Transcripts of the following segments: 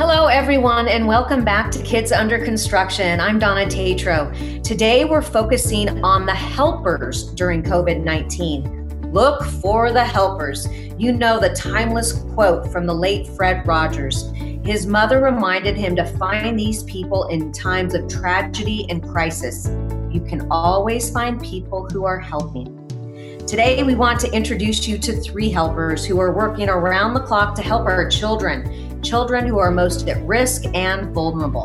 Hello, everyone, and welcome back to Kids Under Construction. I'm Donna Tatro. Today, we're focusing on the helpers during COVID 19. Look for the helpers. You know the timeless quote from the late Fred Rogers. His mother reminded him to find these people in times of tragedy and crisis. You can always find people who are helping. Today, we want to introduce you to three helpers who are working around the clock to help our children children who are most at risk and vulnerable.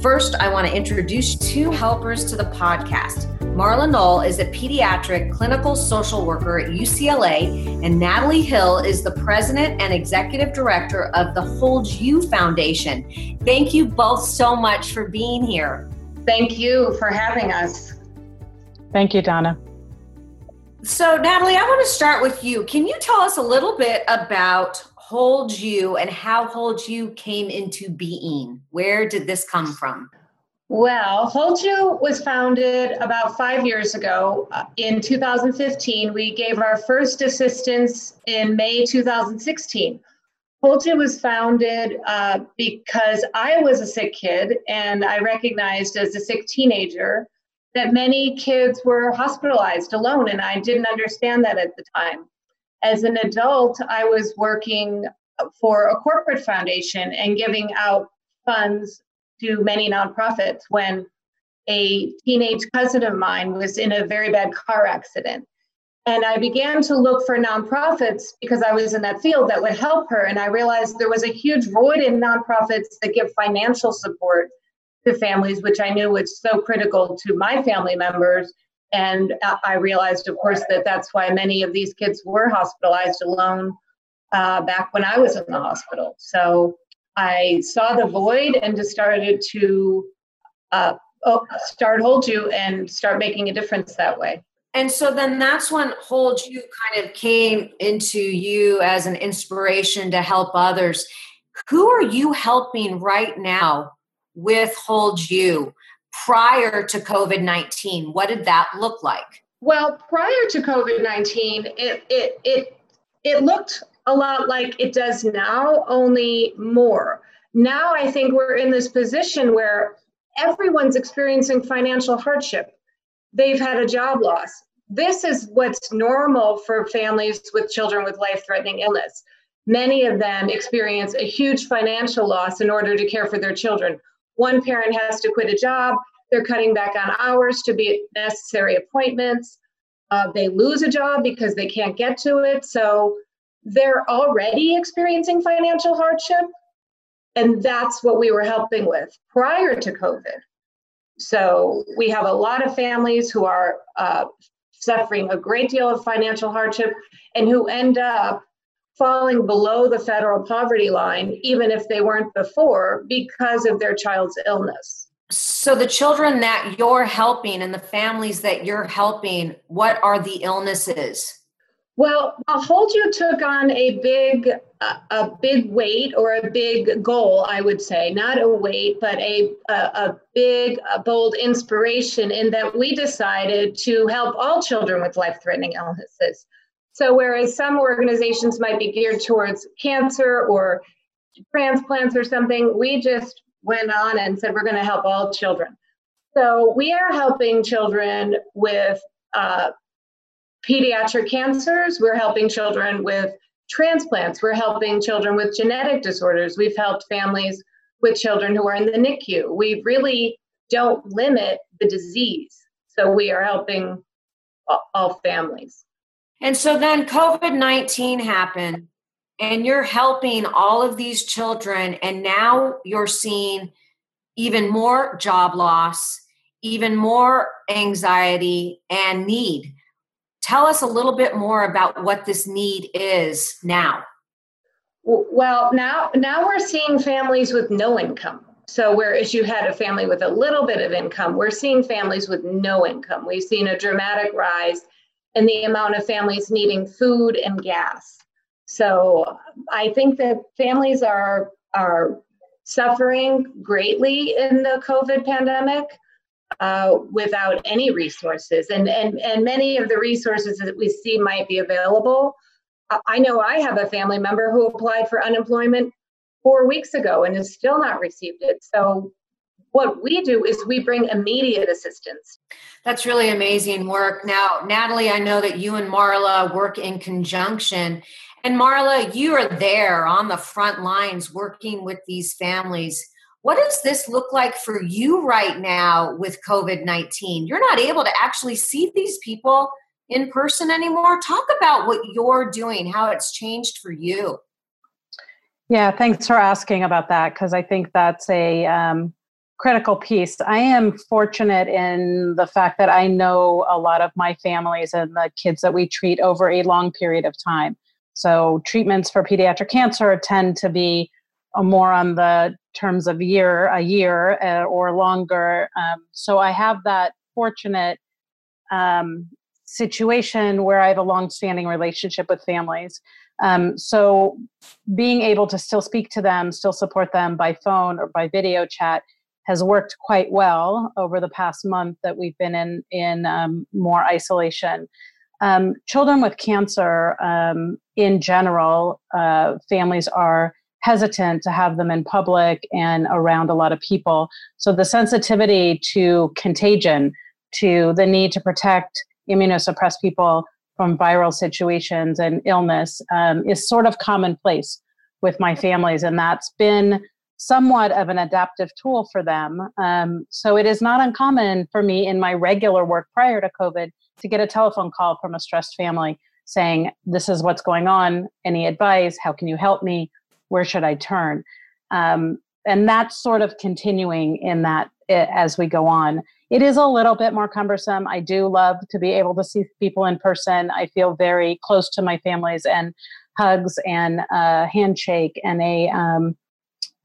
First, I want to introduce two helpers to the podcast. Marla Knoll is a pediatric clinical social worker at UCLA, and Natalie Hill is the president and executive director of the Hold You Foundation. Thank you both so much for being here. Thank you for having us. Thank you, Donna. So, Natalie, I want to start with you. Can you tell us a little bit about Hold You and how Hold You came into being? Where did this come from? Well, Hold You was founded about five years ago. Uh, in 2015, we gave our first assistance in May 2016. Hold You was founded uh, because I was a sick kid and I recognized as a sick teenager that many kids were hospitalized alone, and I didn't understand that at the time as an adult, I was working for a corporate foundation and giving out funds to many nonprofits when a teenage cousin of mine was in a very bad car accident. And I began to look for nonprofits because I was in that field that would help her. And I realized there was a huge void in nonprofits that give financial support to families, which I knew was so critical to my family members and I realized, of course, that that's why many of these kids were hospitalized alone uh, back when I was in the hospital. So I saw the void and just started to uh, oh, start Hold You and start making a difference that way. And so then that's when Hold You kind of came into you as an inspiration to help others. Who are you helping right now with Hold You? Prior to COVID 19? What did that look like? Well, prior to COVID 19, it, it, it, it looked a lot like it does now, only more. Now I think we're in this position where everyone's experiencing financial hardship. They've had a job loss. This is what's normal for families with children with life threatening illness. Many of them experience a huge financial loss in order to care for their children one parent has to quit a job, they're cutting back on hours to be necessary appointments. Uh, they lose a job because they can't get to it. So they're already experiencing financial hardship. And that's what we were helping with prior to COVID. So we have a lot of families who are uh, suffering a great deal of financial hardship and who end up falling below the federal poverty line, even if they weren't before, because of their child's illness. So, the children that you're helping and the families that you're helping, what are the illnesses? Well, Hold You took on a big, a big weight or a big goal, I would say, not a weight, but a a, a big, a bold inspiration in that we decided to help all children with life-threatening illnesses. So, whereas some organizations might be geared towards cancer or transplants or something, we just went on and said we're going to help all children. So, we are helping children with uh, pediatric cancers, we're helping children with transplants, we're helping children with genetic disorders, we've helped families with children who are in the NICU. We really don't limit the disease. So, we are helping all families. And so then COVID 19 happened, and you're helping all of these children, and now you're seeing even more job loss, even more anxiety and need. Tell us a little bit more about what this need is now. Well, now now we're seeing families with no income. So whereas you had a family with a little bit of income, we're seeing families with no income. We've seen a dramatic rise and the amount of families needing food and gas. So I think that families are are suffering greatly in the COVID pandemic uh, without any resources, and and and many of the resources that we see might be available. I know I have a family member who applied for unemployment four weeks ago and has still not received it. So what we do is we bring immediate assistance. That's really amazing work. Now, Natalie, I know that you and Marla work in conjunction. And Marla, you are there on the front lines working with these families. What does this look like for you right now with COVID 19? You're not able to actually see these people in person anymore. Talk about what you're doing, how it's changed for you. Yeah, thanks for asking about that because I think that's a um, critical piece. I am fortunate in the fact that I know a lot of my families and the kids that we treat over a long period of time. So, treatments for pediatric cancer tend to be more on the terms of year, a year uh, or longer. Um, so, I have that fortunate um, situation where I have a long-standing relationship with families. Um, so, being able to still speak to them, still support them by phone or by video chat has worked quite well over the past month that we've been in in um, more isolation. Um, children with cancer, um, in general, uh, families are hesitant to have them in public and around a lot of people. So the sensitivity to contagion, to the need to protect immunosuppressed people from viral situations and illness, um, is sort of commonplace with my families, and that's been somewhat of an adaptive tool for them. Um, so it is not uncommon for me in my regular work prior to COVID to get a telephone call from a stressed family saying, This is what's going on. Any advice? How can you help me? Where should I turn? Um, and that's sort of continuing in that eh, as we go on. It is a little bit more cumbersome. I do love to be able to see people in person. I feel very close to my families and hugs and a handshake and a um,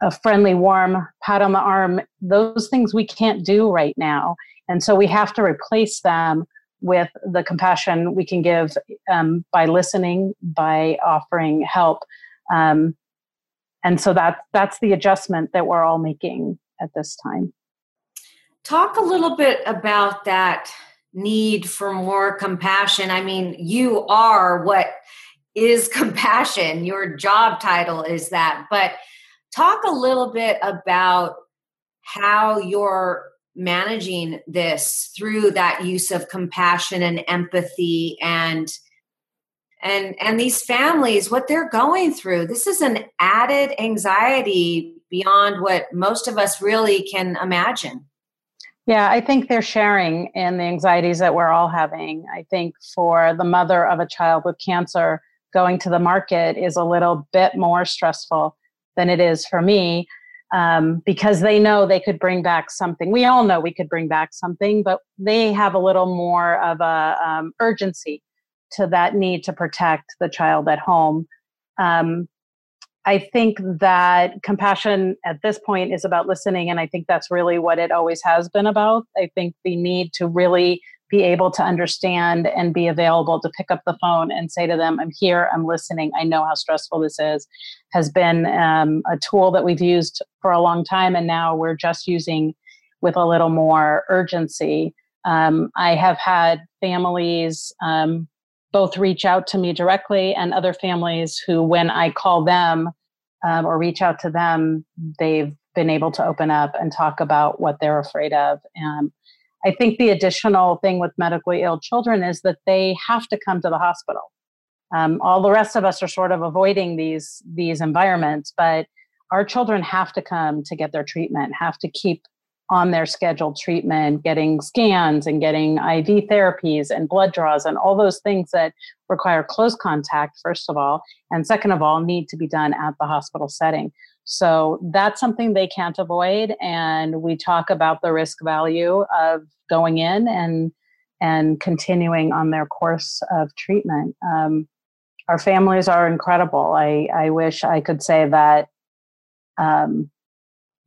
a friendly, warm pat on the arm, those things we can't do right now. And so we have to replace them with the compassion we can give um, by listening, by offering help. Um, and so that, that's the adjustment that we're all making at this time. Talk a little bit about that need for more compassion. I mean, you are what is compassion. Your job title is that. But Talk a little bit about how you're managing this through that use of compassion and empathy and and and these families what they're going through. This is an added anxiety beyond what most of us really can imagine. Yeah i think they're sharing in the anxieties that we're all having. I think for the mother of a child with cancer going to the market is a little bit more stressful than it is for me um, because they know they could bring back something. We all know we could bring back something, but they have a little more of a um, urgency to that need to protect the child at home. Um, I think that compassion at this point is about listening, and I think that's really what it always has been about. I think the need to really be able to understand and be available to pick up the phone and say to them, I'm here, I'm listening, I know how stressful this is, has been um, a tool that we've used for a long time. And now we're just using with a little more urgency. Um, I have had families um, both reach out to me directly and other families who, when I call them um, or reach out to them, they've been able to open up and talk about what they're afraid of. And I think the additional thing with medically ill children is that they have to come to the hospital. Um, all the rest of us are sort of avoiding these these environments, but our children have to come to get their treatment, have to keep on their scheduled treatment, getting scans and getting IV therapies and blood draws and all those things that require close contact, first of all, and second of all, need to be done at the hospital setting. So that's something they can't avoid. And we talk about the risk value of going in and and continuing on their course of treatment. Um, our families are incredible. I, I wish I could say that um,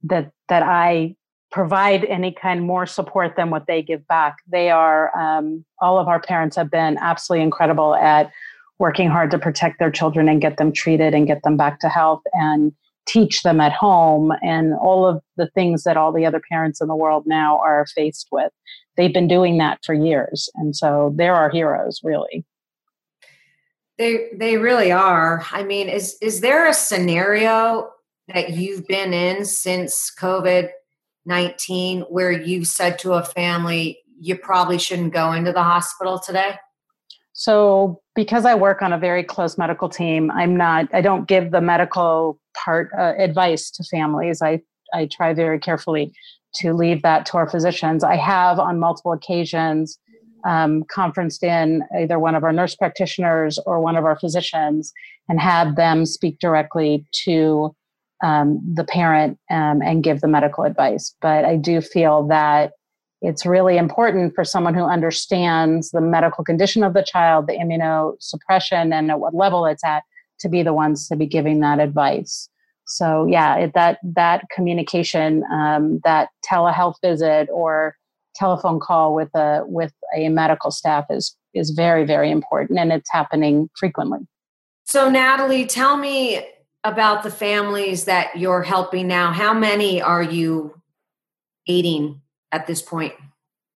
that that I provide any kind more support than what they give back. They are um, all of our parents have been absolutely incredible at working hard to protect their children and get them treated and get them back to health and teach them at home and all of the things that all the other parents in the world now are faced with. They've been doing that for years. And so they're our heroes, really. They they really are. I mean, is is there a scenario that you've been in since COVID 19 where you said to a family, you probably shouldn't go into the hospital today? So, because I work on a very close medical team, I'm not, I don't give the medical part uh, advice to families. I, I try very carefully to leave that to our physicians. I have on multiple occasions um, conferenced in either one of our nurse practitioners or one of our physicians and had them speak directly to um, the parent um, and give the medical advice. But I do feel that it's really important for someone who understands the medical condition of the child, the immunosuppression, and at what level it's at to be the ones to be giving that advice. So yeah, it, that that communication, um, that telehealth visit or telephone call with a with a medical staff is is very very important, and it's happening frequently. So Natalie, tell me about the families that you're helping now. How many are you aiding at this point?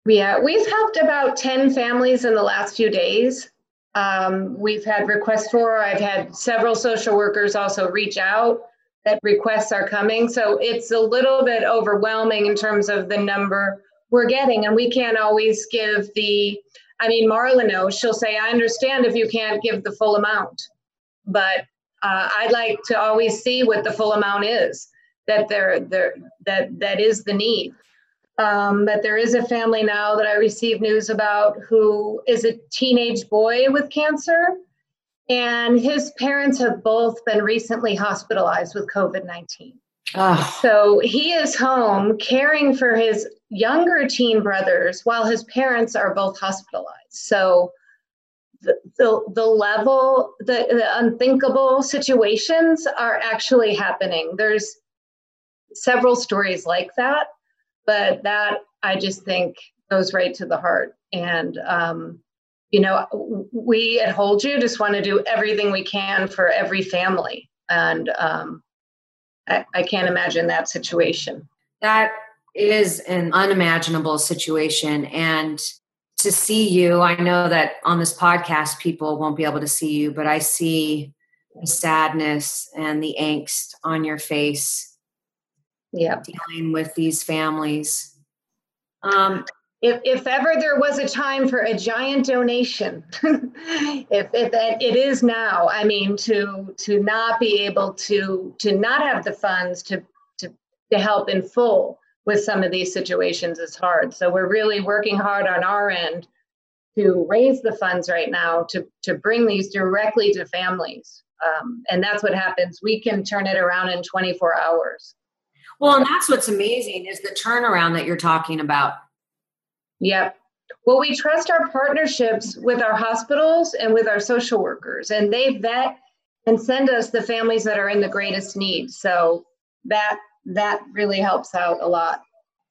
Yeah, we've helped about 10 families in the last few days. Um, we've had requests for, I've had several social workers also reach out that requests are coming. So it's a little bit overwhelming in terms of the number we're getting. And we can't always give the, I mean, Marla knows, she'll say, I understand if you can't give the full amount. But uh, I'd like to always see what the full amount is that there, there that that is the need um, that there is a family now that I received news about who is a teenage boy with cancer. And his parents have both been recently hospitalized with COVID 19. Oh. So he is home caring for his younger teen brothers while his parents are both hospitalized. So the, the, the level, the, the unthinkable situations are actually happening. There's several stories like that but that I just think goes right to the heart. And, um, you know, we at Hold You just want to do everything we can for every family. And um, I, I can't imagine that situation. That is an unimaginable situation. And to see you, I know that on this podcast, people won't be able to see you, but I see the sadness and the angst on your face yeah. Dealing with these families. Um, if, if ever there was a time for a giant donation if, if it is now i mean to to not be able to to not have the funds to to, to help in full with some of these situations is hard. So we're really working hard on our end to raise the funds right now to to bring these directly to families. Um, and that's what happens. We can turn it around in 24 hours well, and that's what's amazing is the turnaround that you're talking about. Yep. Well, we trust our partnerships with our hospitals and with our social workers, and they vet and send us the families that are in the greatest need. So that that really helps out a lot.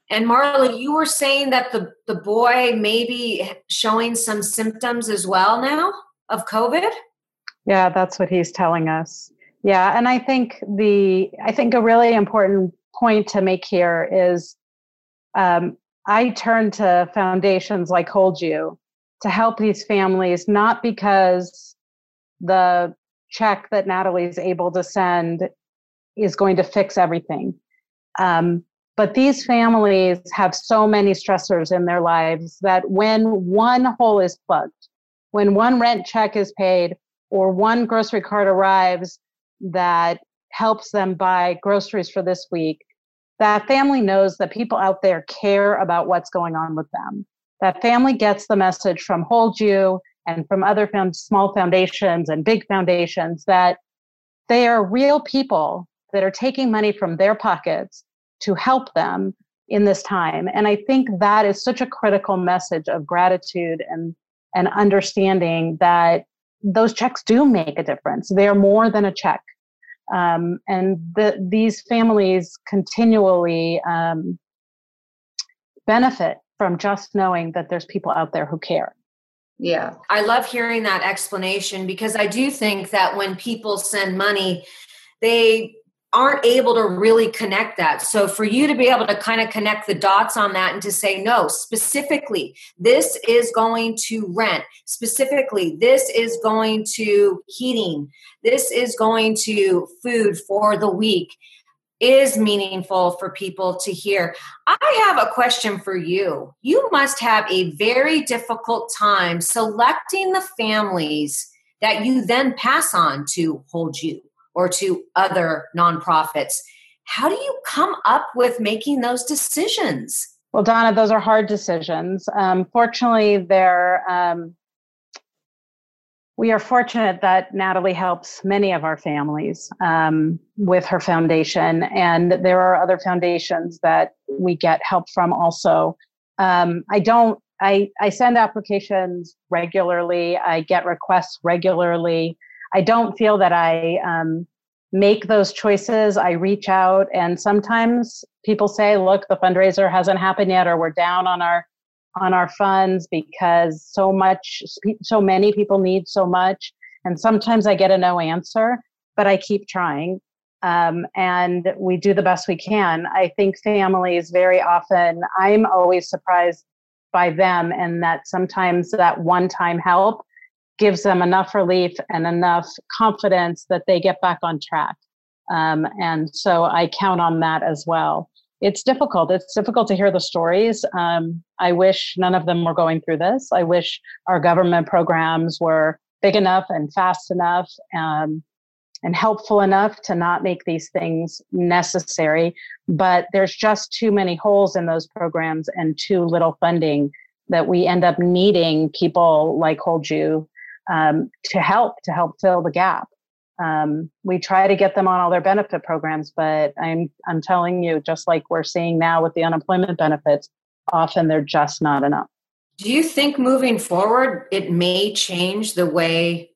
And Marla, you were saying that the the boy may be showing some symptoms as well now of COVID. Yeah, that's what he's telling us. Yeah, and I think the I think a really important point to make here is um, I turn to foundations like Hold You to help these families, not because the check that Natalie is able to send is going to fix everything. Um, but these families have so many stressors in their lives that when one hole is plugged, when one rent check is paid, or one grocery cart arrives that helps them buy groceries for this week, that family knows that people out there care about what's going on with them. That family gets the message from Hold You and from other small foundations and big foundations that they are real people that are taking money from their pockets to help them in this time. And I think that is such a critical message of gratitude and, and understanding that those checks do make a difference. They are more than a check. Um, and the, these families continually um, benefit from just knowing that there's people out there who care. Yeah. I love hearing that explanation because I do think that when people send money, they aren't able to really connect that. So for you to be able to kind of connect the dots on that and to say, no, specifically, this is going to rent, specifically, this is going to heating, this is going to food for the week. is meaningful for people to hear. I have a question for you. You must have a very difficult time selecting the families that you then pass on to Hold You or to other nonprofits. How do you come up with making those decisions? Well, Donna, those are hard decisions. Um, fortunately, they're um, we are fortunate that Natalie helps many of our families um, with her foundation, and there are other foundations that we get help from also. Um, I don't. I, I send applications regularly. I get requests regularly. I don't feel that I um, make those choices. I reach out, and sometimes people say, "Look, the fundraiser hasn't happened yet, or we're down on our on our funds because so much so many people need so much and sometimes i get a no answer but i keep trying um, and we do the best we can i think families very often i'm always surprised by them and that sometimes that one time help gives them enough relief and enough confidence that they get back on track um, and so i count on that as well it's difficult. It's difficult to hear the stories. Um, I wish none of them were going through this. I wish our government programs were big enough and fast enough um, and helpful enough to not make these things necessary. But there's just too many holes in those programs and too little funding that we end up needing people like Hold You um, to help to help fill the gap um, we try to get them on all their benefit programs, but I'm I'm telling you, just like we're seeing now with the unemployment benefits, often they're just not enough. Do you think moving forward it may change the way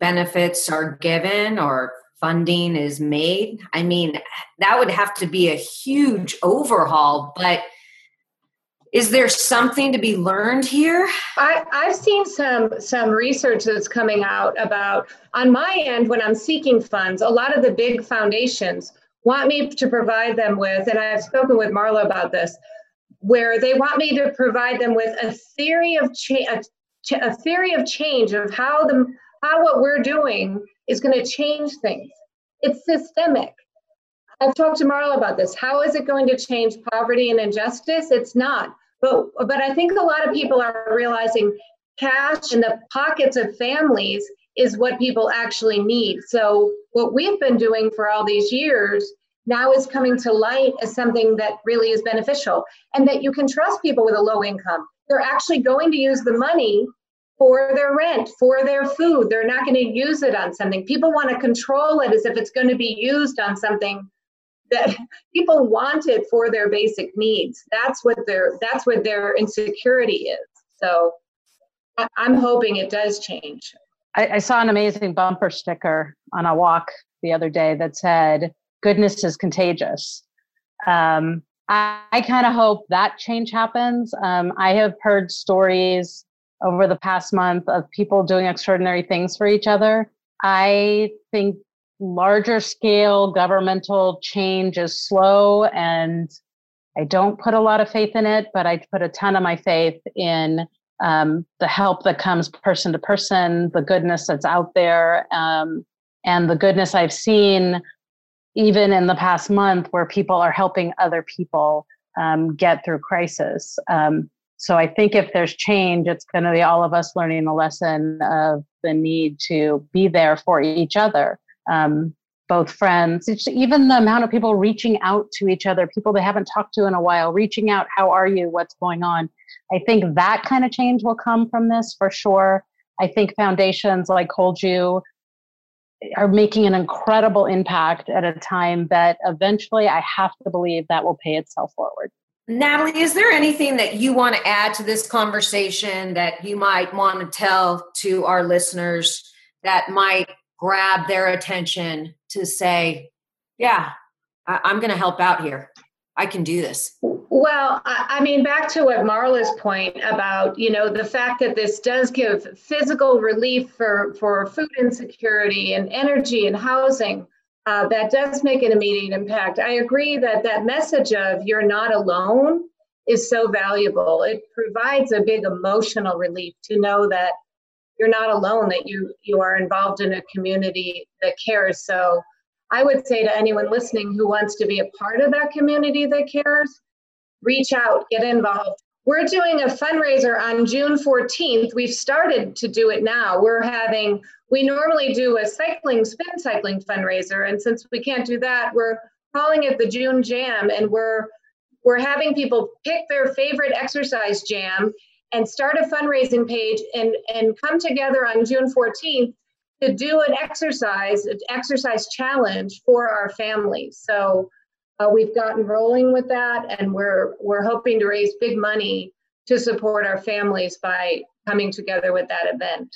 benefits are given or funding is made? I mean, that would have to be a huge overhaul, but is there something to be learned here? I, I've seen some some research that's coming out about on my end when I'm seeking funds, a lot of the big foundations want me to provide them with, and I've spoken with Marla about this, where they want me to provide them with a theory of change, a, a theory of change of how the how what we're doing is going to change things. It's systemic. I've talked to Marla about this. How is it going to change poverty and injustice? It's not. But, but I think a lot of people are realizing cash in the pockets of families is what people actually need. So, what we've been doing for all these years now is coming to light as something that really is beneficial and that you can trust people with a low income. They're actually going to use the money for their rent, for their food. They're not going to use it on something. People want to control it as if it's going to be used on something that people want it for their basic needs. That's what their that's what their insecurity is. So I'm hoping it does change. I, I saw an amazing bumper sticker on a walk the other day that said, "Goodness is contagious." Um, I, I kind of hope that change happens. Um, I have heard stories over the past month of people doing extraordinary things for each other. I think larger scale governmental change is slow and I don't put a lot of faith in it, but I put a ton of my faith in um, the help that comes person to person, the goodness that's out there, um, and the goodness I've seen even in the past month where people are helping other people um, get through crisis. Um, so I think if there's change, it's going to be all of us learning the lesson of the need to be there for each other um, both friends, it's even the amount of people reaching out to each other, people they haven't talked to in a while, reaching out, how are you? What's going on? I think that kind of change will come from this for sure. I think foundations like Hold You are making an incredible impact at a time that eventually I have to believe that will pay itself forward. Natalie, is there anything that you want to add to this conversation that you might want to tell to our listeners that might grab their attention to say, yeah, I- am going to help out here. I can do this. Well, I mean, back to what Marla's point about, you know, the fact that this does give physical relief for, for food insecurity and energy and housing, uh, that does make an immediate impact. I agree that that message of you're not alone is so valuable. It provides a big emotional relief to know that you're not alone that you you are involved in a community that cares so I would say to anyone listening who wants to be a part of that community that cares, reach out, get involved. We're doing a fundraiser on June 14th. We've started to do it now. We're having, we normally do a cycling, spin cycling fundraiser. And since we can't do that, we're calling it the June Jam. And we're, we're having people pick their favorite exercise jam and start a fundraising page and, and come together on June 14th to do an exercise, an exercise challenge for our families. So uh, we've gotten rolling with that, and we're we're hoping to raise big money to support our families by coming together with that event.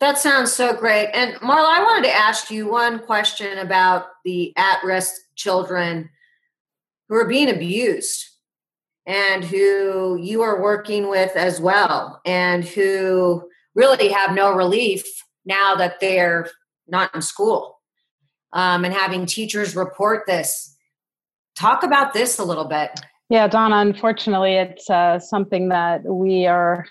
That sounds so great. And Marla, I wanted to ask you one question about the at-risk children who are being abused and who you are working with as well and who really have no relief now that they're not in school um, and having teachers report this. Talk about this a little bit. Yeah, Donna, unfortunately, it's uh, something that we are,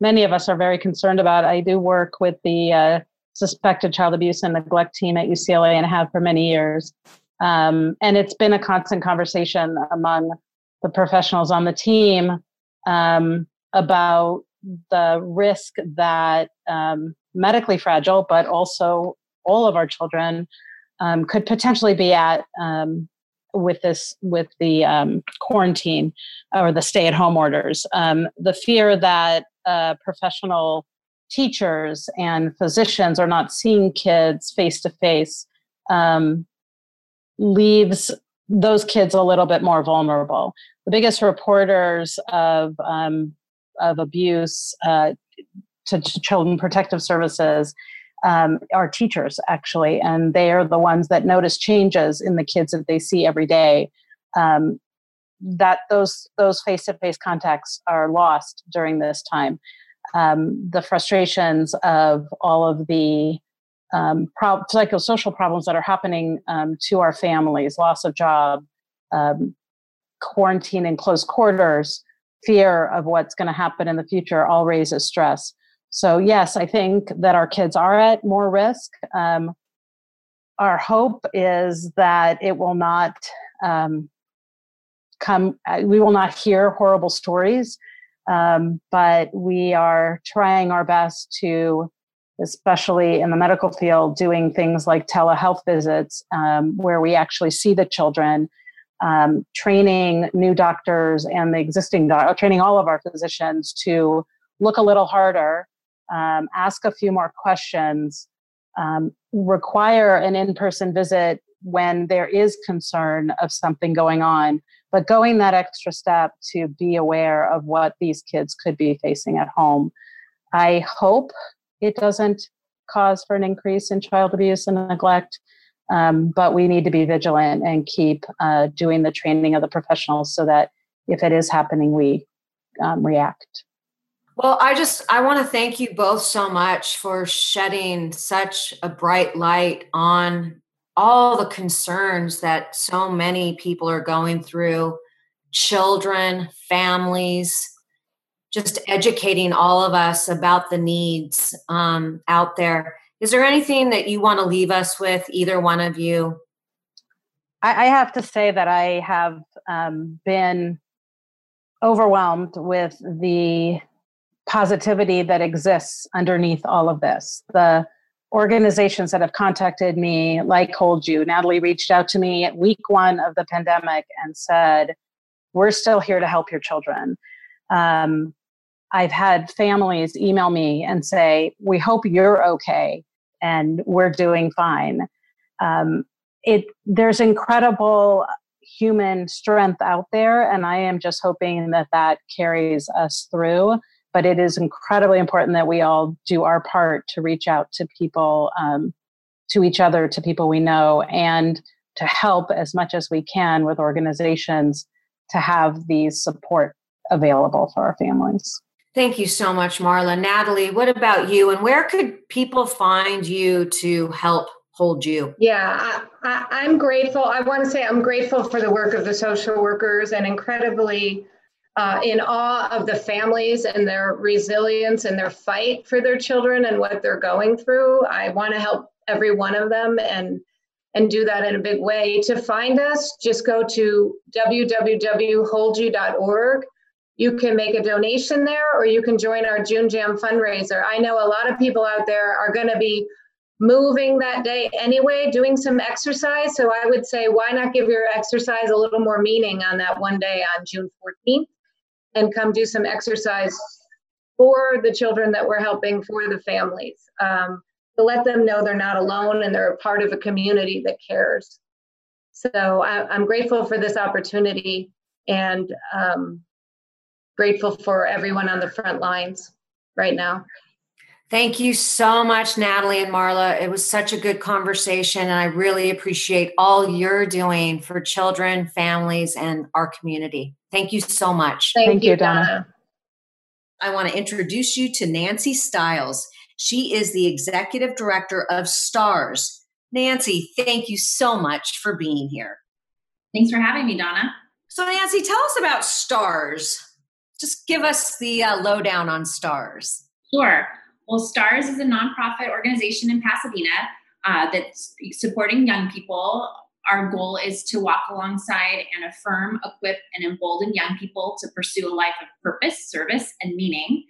many of us are very concerned about. I do work with the uh, suspected child abuse and neglect team at UCLA and have for many years. Um, and it's been a constant conversation among the professionals on the team um, about the risk that um, medically fragile, but also all of our children um, could potentially be at um, with this with the um, quarantine or the stay-at-home orders. Um, the fear that uh, professional teachers and physicians are not seeing kids face to face leaves those kids a little bit more vulnerable. The biggest reporters of um, of abuse uh, to, to children protective services um, are teachers actually and they are the ones that notice changes in the kids that they see every day um, that those those face-to-face contacts are lost during this time um, the frustrations of all of the um, pro- psychosocial problems that are happening um, to our families loss of job um, quarantine in close quarters fear of what's going to happen in the future all raises stress so, yes, I think that our kids are at more risk. Um, our hope is that it will not um, come, uh, we will not hear horrible stories, um, but we are trying our best to, especially in the medical field, doing things like telehealth visits um, where we actually see the children. Um, training new doctors and the existing doc- training all of our physicians to look a little harder um, ask a few more questions, um, require an in person visit when there is concern of something going on, but going that extra step to be aware of what these kids could be facing at home. I hope it doesn't cause for an increase in child abuse and neglect. Um, but we need to be vigilant and keep uh, doing the training of the professionals so that if it is happening, we um, react. Well, I just I want to thank you both so much for shedding such a bright light on all the concerns that so many people are going through, children, families, just educating all of us about the needs um, out there. Is there anything that you want to leave us with, either one of you? I, I have to say that I have um, been overwhelmed with the positivity that exists underneath all of this. The organizations that have contacted me, like Hold You, Natalie reached out to me at week one of the pandemic and said, We're still here to help your children. Um, I've had families email me and say, We hope you're okay and we're doing fine. Um, it there's incredible human strength out there, and I am just hoping that that carries us through but it is incredibly important that we all do our part to reach out to people um, to each other to people we know and to help as much as we can with organizations to have these support available for our families thank you so much marla natalie what about you and where could people find you to help hold you yeah I, am grateful i want to say i'm grateful for the work of the social workers and incredibly uh, in awe of the families and their resilience and their fight for their children and what they're going through. I want to help every one of them and and do that in a big way. To find us, just go to www.holdyou.org. You can make a donation there or you can join our June Jam fundraiser. I know a lot of people out there are going to be moving that day anyway, doing some exercise. So I would say, why not give your exercise a little more meaning on that one day on June 14th and come do some exercise for the children that we're helping, for the families, um, to let them know they're not alone and they're a part of a community that cares. So I, am grateful for this opportunity and um, grateful for everyone on the front lines right now. Thank you so much, Natalie and Marla. It was such a good conversation, and I really appreciate all you're doing for children, families, and our community. Thank you so much. Thank, Thank you, Donna. I want to introduce you to Nancy Stiles. She is the executive director of STARS. Nancy, thank you so much for being here. Thanks for having me, Donna. So, Nancy, tell us about STARS. Just give us the uh, lowdown on STARS. Sure. Well, STARS is a nonprofit organization in Pasadena uh, that's supporting young people. Our goal is to walk alongside and affirm, equip, and embolden young people to pursue a life of purpose, service, and meaning.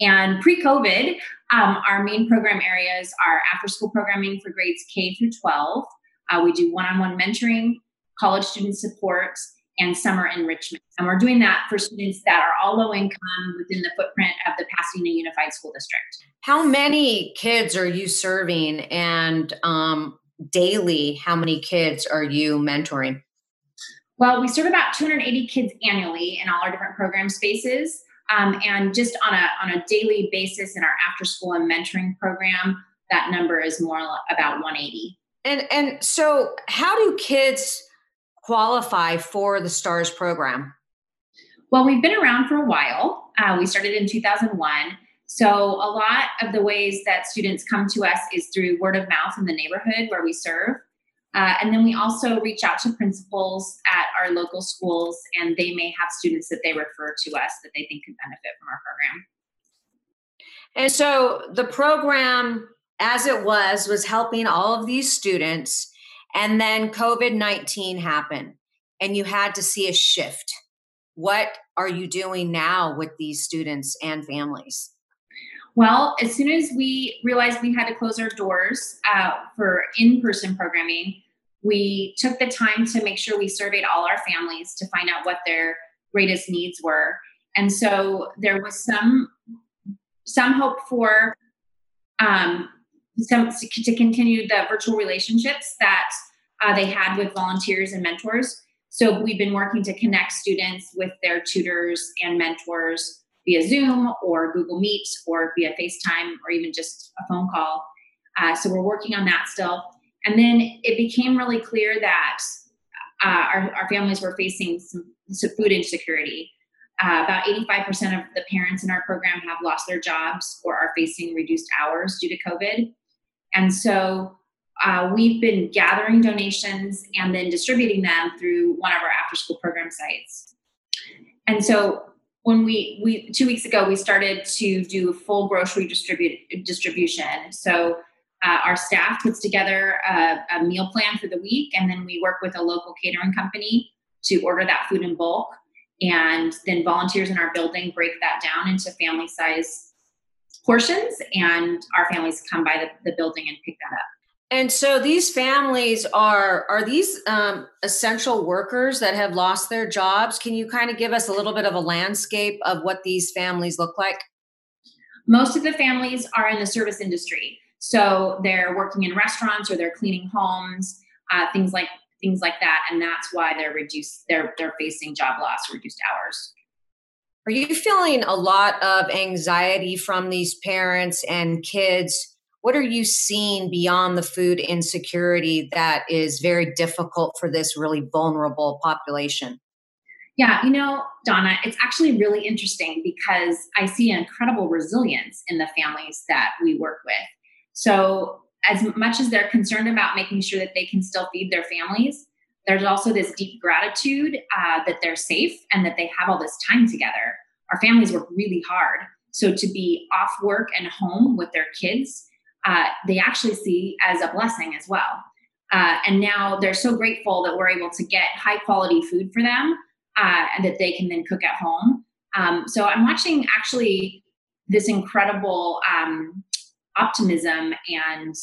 And pre COVID, um, our main program areas are after school programming for grades K through 12. Uh, we do one on one mentoring, college student support, and summer enrichment. And we're doing that for students that are all low income within the footprint of the Pasadena Unified School District. How many kids are you serving and um, daily, how many kids are you mentoring? Well, we serve about 280 kids annually in all our different program spaces. Um, and just on a, on a daily basis in our after school and mentoring program, that number is more about 180. And, and so how do kids qualify for the STARS program? Well, we've been around for a while. Uh, we started in 2001. So, a lot of the ways that students come to us is through word of mouth in the neighborhood where we serve. Uh, and then we also reach out to principals at our local schools, and they may have students that they refer to us that they think could benefit from our program. And so the program, as it was, was helping all of these students and then COVID 19 happened and you had to see a shift. What are you doing now with these students and families? Well, as soon as we realized we had to close our doors uh, for in person programming, we took the time to make sure we surveyed all our families to find out what their greatest needs were. And so there was some some hope for um, some to continue the virtual relationships that uh, they had with volunteers and mentors. So we've been working to connect students with their tutors and mentors via Zoom or Google Meet or via FaceTime or even just a phone call. Uh, so we're working on that still. And then it became really clear that uh, our, our, families were facing some, some food insecurity. Uh, about 85% of the parents in our program have lost their jobs or are facing reduced hours due to COVID. And so uh, we've been gathering donations and then distributing them through one of our after school program sites. And so when we, we two weeks ago, we started to do a full grocery distribute, distribution. So uh, our staff puts together a, a meal plan for the week, and then we work with a local catering company to order that food in bulk. And then volunteers in our building break that down into family size portions, and our families come by the, the building and pick that up. And so these families are are these um, essential workers that have lost their jobs? Can you kind of give us a little bit of a landscape of what these families look like? Most of the families are in the service industry, so they're working in restaurants or they're cleaning homes, uh, things like things like that, and that's why they're reduced. They're they're facing job loss, reduced hours. Are you feeling a lot of anxiety from these parents and kids? What are you seeing beyond the food insecurity that is very difficult for this really vulnerable population? Yeah, you know, Donna, it's actually really interesting because I see incredible resilience in the families that we work with. So, as much as they're concerned about making sure that they can still feed their families, there's also this deep gratitude uh, that they're safe and that they have all this time together. Our families work really hard. So, to be off work and home with their kids uh, they actually see as a blessing as well. Uh, and now they're so grateful that we're able to get high quality food for them uh, and that they can then cook at home. Um, so I'm watching actually this incredible um, optimism and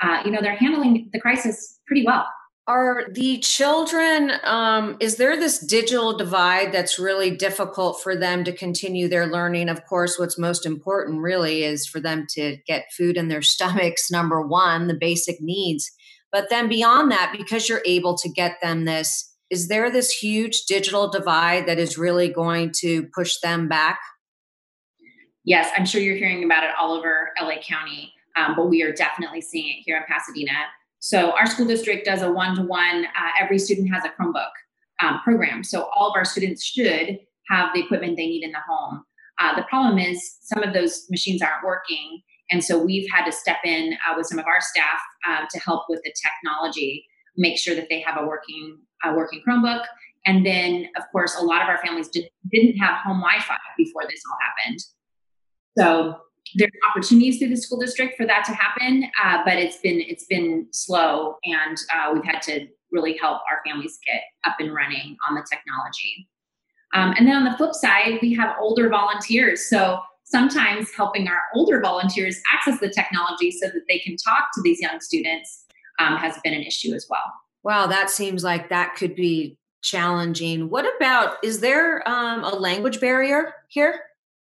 uh, you know they're handling the crisis pretty well are the children um, is there this digital divide that's really difficult for them to continue their learning? Of course what's most important really is for them to get food in their stomachs number one the basic needs. But then beyond that because you're able to get them this is there this huge digital divide that is really going to push them back? Yes i'm sure you're hearing about it all over la county um, but we are definitely seeing it here in pasadena so our school district does a one-to-one. Uh, every student has a Chromebook um, program, so all of our students should have the equipment they need in the home. Uh, the problem is some of those machines aren't working, and so we've had to step in uh, with some of our staff uh, to help with the technology, make sure that they have a working a working Chromebook. And then, of course, a lot of our families did, didn't have home Wi-Fi before this all happened. So there's opportunities through the school district for that to happen, uh, but it's been it's been slow, and uh, we've had to really help our families get up and running on the technology. Um, and then on the flip side, we have older volunteers. So sometimes helping our older volunteers access the technology so that they can talk to these young students um, has been an issue as well. Wow, that seems like that could be challenging. What about is there um, a language barrier here?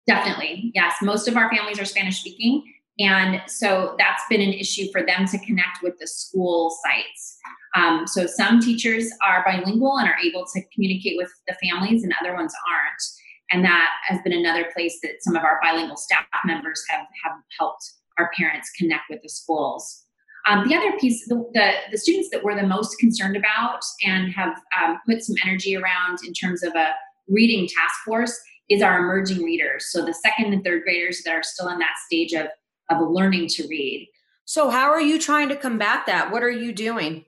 Definitely. Yes. Most of our families are Spanish speaking. And so that's been an issue for them to connect with the school sites. Um, so some teachers are bilingual and are able to communicate with the families, and other ones aren't. And that has been another place that some of our bilingual staff members have, have helped our parents connect with the schools. Um, the other piece, the, the, the, students that we're the most concerned about and have um, put some energy around in terms of a reading task force is our emerging readers. So the second and third graders that are still in that stage of, of learning to read. So how are you trying to combat that? What are you doing?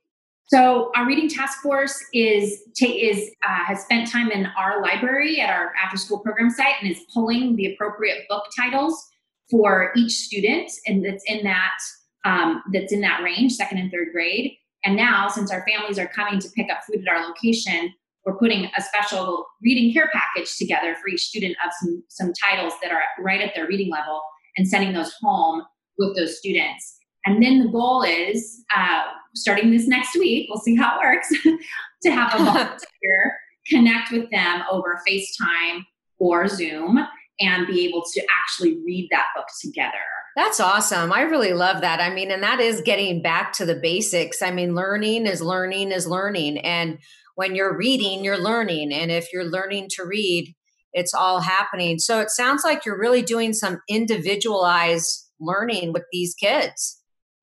So our reading task force is is uh, has spent time in our library at our after school program site and is pulling the appropriate book titles for each student, and that's in that um, that's in that range, second and third grade. And now, since our families are coming to pick up food at our location, we're putting a special reading care package together for each student of some, some titles that are right at their reading level and sending those home with those students. And then the goal is uh, starting this next week, we'll see how it works, to have a volunteer connect with them over FaceTime or Zoom and be able to actually read that book together. That's awesome. I really love that. I mean, and that is getting back to the basics. I mean, learning is learning is learning. And when you're reading, you're learning. And if you're learning to read, it's all happening. So it sounds like you're really doing some individualized learning with these kids.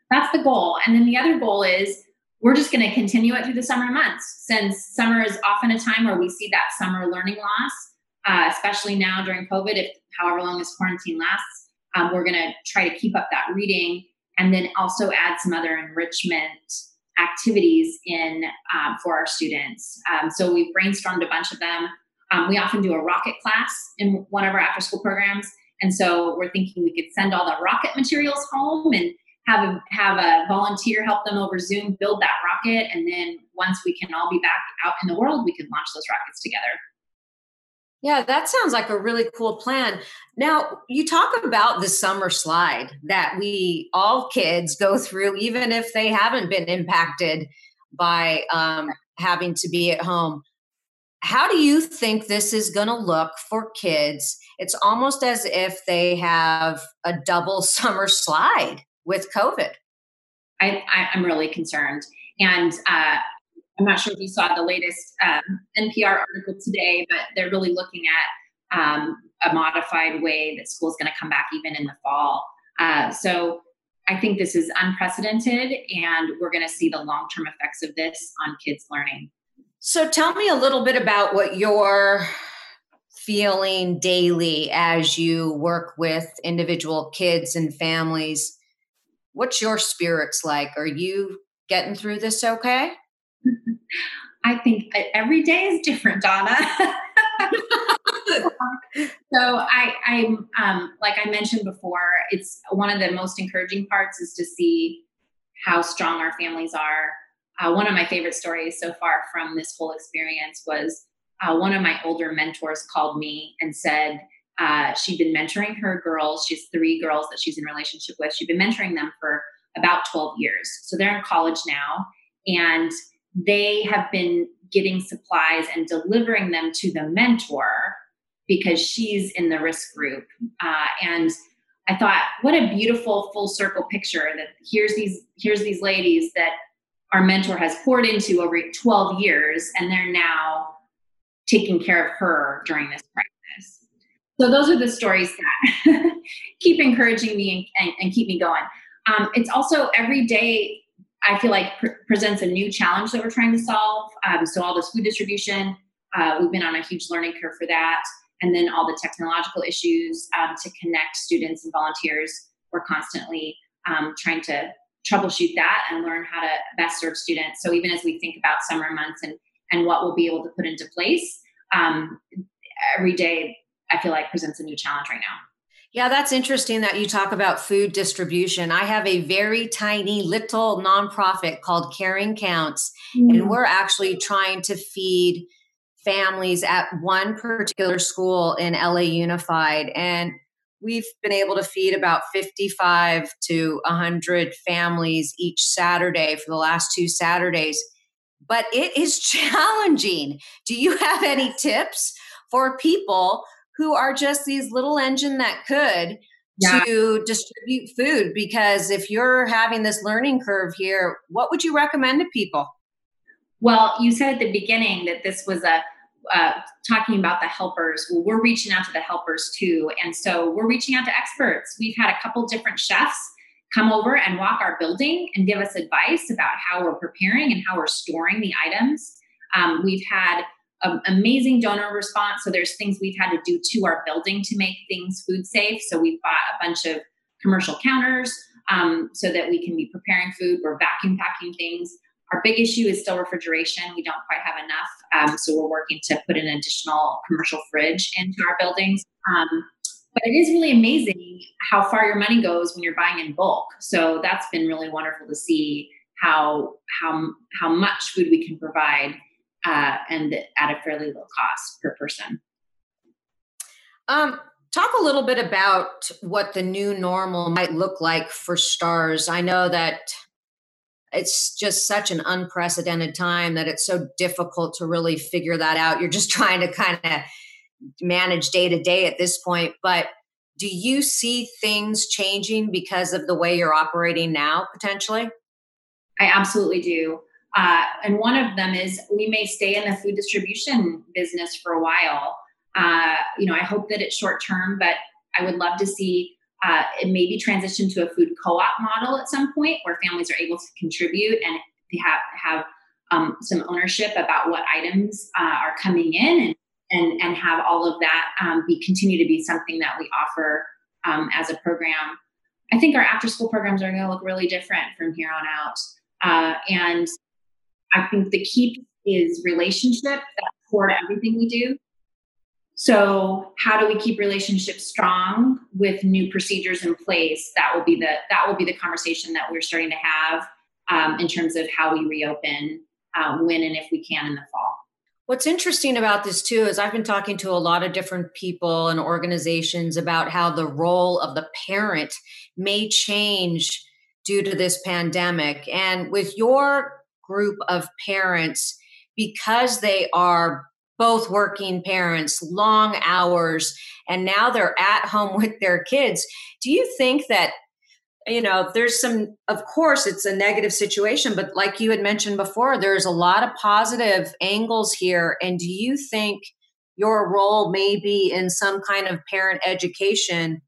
That's the goal. And then the other goal is we're just going to continue it through the summer months since summer is often a time where we see that summer learning loss, uh, especially now during COVID, if however long this quarantine lasts. Um, we're going to try to keep up that reading and then also add some other enrichment activities in um, for our students. Um, so we've brainstormed a bunch of them. Um, we often do a rocket class in one of our after school programs. And so we're thinking we could send all the rocket materials home and have a, have a volunteer help them over Zoom build that rocket. And then once we can all be back out in the world, we can launch those rockets together. Yeah, that sounds like a really cool plan. Now, you talk about the summer slide that we all kids go through, even if they haven't been impacted by um, having to be at home. How do you think this is going to look for kids? It's almost as if they have a double summer slide with COVID. I, am really concerned. And uh, I'm not sure if you saw the latest um, NPR article today, but they're really looking at um, a modified way that school's going to come back even in the fall. Uh, so I think this is unprecedented, and we're going to see the long term effects of this on kids' learning. So tell me a little bit about what you're feeling daily as you work with individual kids and families. What's your spirits like? Are you getting through this okay? I think every day is different, Donna. so I, I'm um, like I mentioned before, it's one of the most encouraging parts is to see how strong our families are. uh, one of my favorite stories so far from this whole experience was uh, one of my older mentors called me and said uh, she'd been mentoring her girls. She has three girls that she's in relationship with. She'd been mentoring them for about 12 years. So they're in college now, and they have been getting supplies and delivering them to the mentor because she's in the risk group. Uh, and I thought, what a beautiful full circle picture that here's these here's these ladies that our mentor has poured into over 12 years, and they're now taking care of her during this crisis. So those are the stories that keep encouraging me and, and, and keep me going. Um, it's also every day I feel like pr- presents a new challenge that we're trying to solve. Um, so all this food distribution, uh, we've been on a huge learning curve for that, and then all the technological issues um, to connect students and volunteers. We're constantly um, trying to troubleshoot that and learn how to best serve students. So even as we think about summer months and and what we'll be able to put into place, um, every day I feel like presents a new challenge right now. Yeah, that's interesting that you talk about food distribution. I have a very tiny little nonprofit called Caring Counts, mm. and we're actually trying to feed families at one particular school in LA Unified. And we've been able to feed about 55 to 100 families each Saturday for the last two Saturdays. But it is challenging. Do you have any tips for people who are just these little engine that could yeah. to distribute food because if you're having this learning curve here what would you recommend to people? Well you said at the beginning that this was a uh, talking about the helpers. Well we're reaching out to the helpers too and so we're reaching out to experts. We've had a couple different chefs come over and walk our building and give us advice about how we're preparing and how we're storing the items. Um, we've had um, amazing donor response. So there's things we've had to do to our building to make things food safe. So we've bought a bunch of commercial counters um, so that we can be preparing food. We're vacuum packing things. Our big issue is still refrigeration. We don't quite have enough. Um, so we're working to put an additional commercial fridge into our buildings. Um, but it is really amazing how far your money goes when you're buying in bulk. So that's been really wonderful to see how how how much food we can provide uh, and at a fairly low cost per person. Um, talk a little bit about what the new normal might look like for stars. I know that it's just such an unprecedented time that it's so difficult to really figure that out. You're just trying to kind of manage day to day at this point. But do you see things changing because of the way you're operating now, potentially? I absolutely do. Uh, and one of them is we may stay in the food distribution business for a while. Uh, you know, I hope that it's short term, but I would love to see uh, it maybe transition to a food co-op model at some point where families are able to contribute and have have um, some ownership about what items uh, are coming in and, and and have all of that um, be continue to be something that we offer um, as a program. I think our after school programs are going to look really different from here on out. Uh, and I think the key is relationship. That's core to everything we do. So how do we keep relationships strong with new procedures in place? That will be the that will be the conversation that we're starting to have um, in terms of how we reopen um, when and if we can in the fall. What's interesting about this too is I've been talking to a lot of different people and organizations about how the role of the parent may change due to this pandemic. And with your group of parents because they are both working parents, long hours, and now they're at home with their kids. Do you think that, you know, there's some, of course, it's a negative situation, but like you had mentioned before, there's a lot of positive angles here. And do you think your role may be in some kind of parent education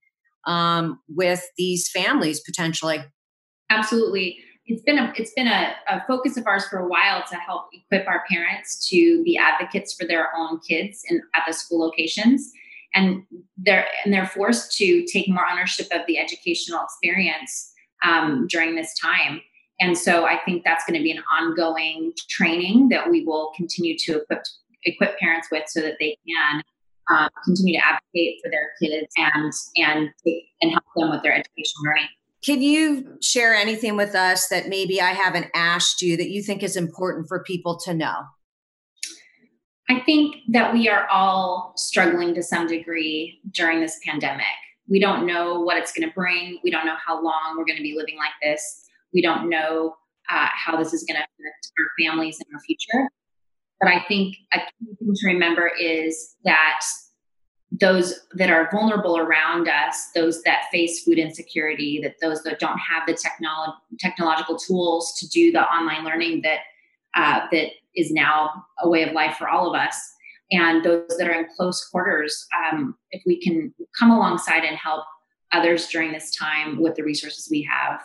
um, with these families potentially? Absolutely it's been a it's been a, a, focus of ours for a while to help equip our parents to be advocates for their own kids in, at the school locations. And they're and they're forced to take more ownership of the educational experience um, during this time. And so i think that's going to be an ongoing training that we will continue to equip equip parents with so that they can um, continue to advocate for their kids and and and help them with their educational journey Can you share anything with us that maybe I haven't asked you that you think is important for people to know? I think that we are all struggling to some degree during this pandemic. We don't know what it's going to bring. We don't know how long we're going to be living like this. We don't know uh, how this is going to affect our families in our future. But I think a key thing to remember is that those that are vulnerable around us, those that face food insecurity, that those that don't have the technolo- technological tools to do the online learning that uh, that is now a way of life for all of us, and those that are in close quarters, um, if we can come alongside and help others during this time with the resources we have.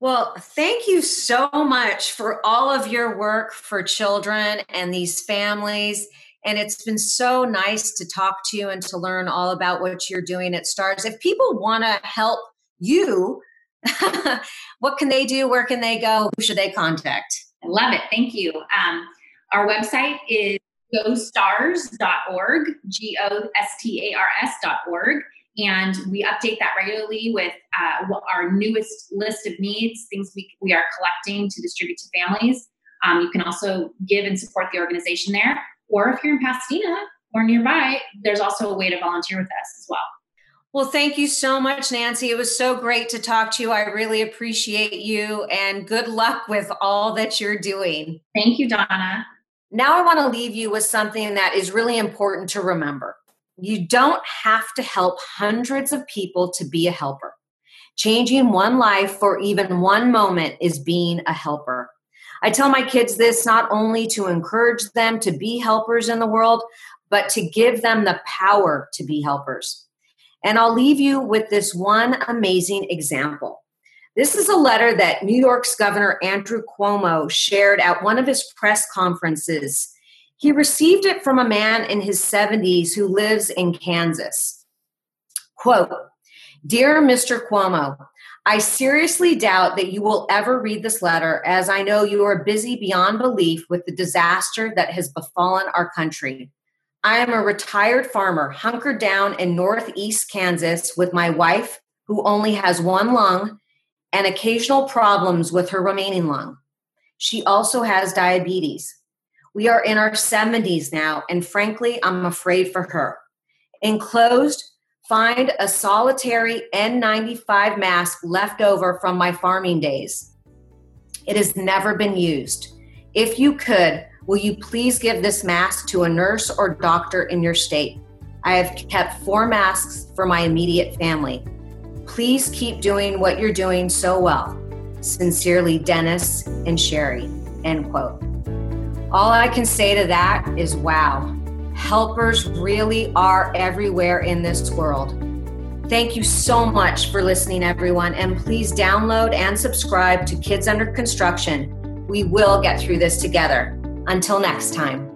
Well, thank you so much for all of your work for children and these families and it's been so nice to talk to you and to learn all about what you're doing at STARS. If people want to help you, what can they do? Where can they go? Who should they contact? I love it. Thank you. Um, our website is gostars.org, G O S T A R S.org. And we update that regularly with uh, our newest list of needs, things we, we are collecting to distribute to families. Um, you can also give and support the organization there. Or if you're in Pasadena or nearby, there's also a way to volunteer with us as well. Well, thank you so much, Nancy. It was so great to talk to you. I really appreciate you and good luck with all that you're doing. Thank you, Donna. Now, I want to leave you with something that is really important to remember. You don't have to help hundreds of people to be a helper. Changing one life for even one moment is being a helper. I tell my kids this not only to encourage them to be helpers in the world, but to give them the power to be helpers. And I'll leave you with this one amazing example. This is a letter that New York's Governor Andrew Cuomo shared at one of his press conferences. He received it from a man in his 70s who lives in Kansas. Quote, Dear Mr. Cuomo, I seriously doubt that you will ever read this letter, as I know you are busy beyond belief with the disaster that has befallen our country. I am a retired farmer, hunkered down in northeast Kansas with my wife, who only has one lung, and occasional problems with her remaining lung. She also has diabetes. We are in our 70s now, and frankly, I'm afraid for her. Enclosed, Find a solitary N95 mask left over from my farming days. It has never been used. If you could, will you please give this mask to a nurse or doctor in your state? I have kept four masks for my immediate family. Please keep doing what you're doing so well. Sincerely, Dennis and Sherry. End quote. All I can say to that is wow. Helpers really are everywhere in this world. Thank you so much for listening, everyone, and please download and subscribe to Kids Under Construction. We will get through this together. Until next time.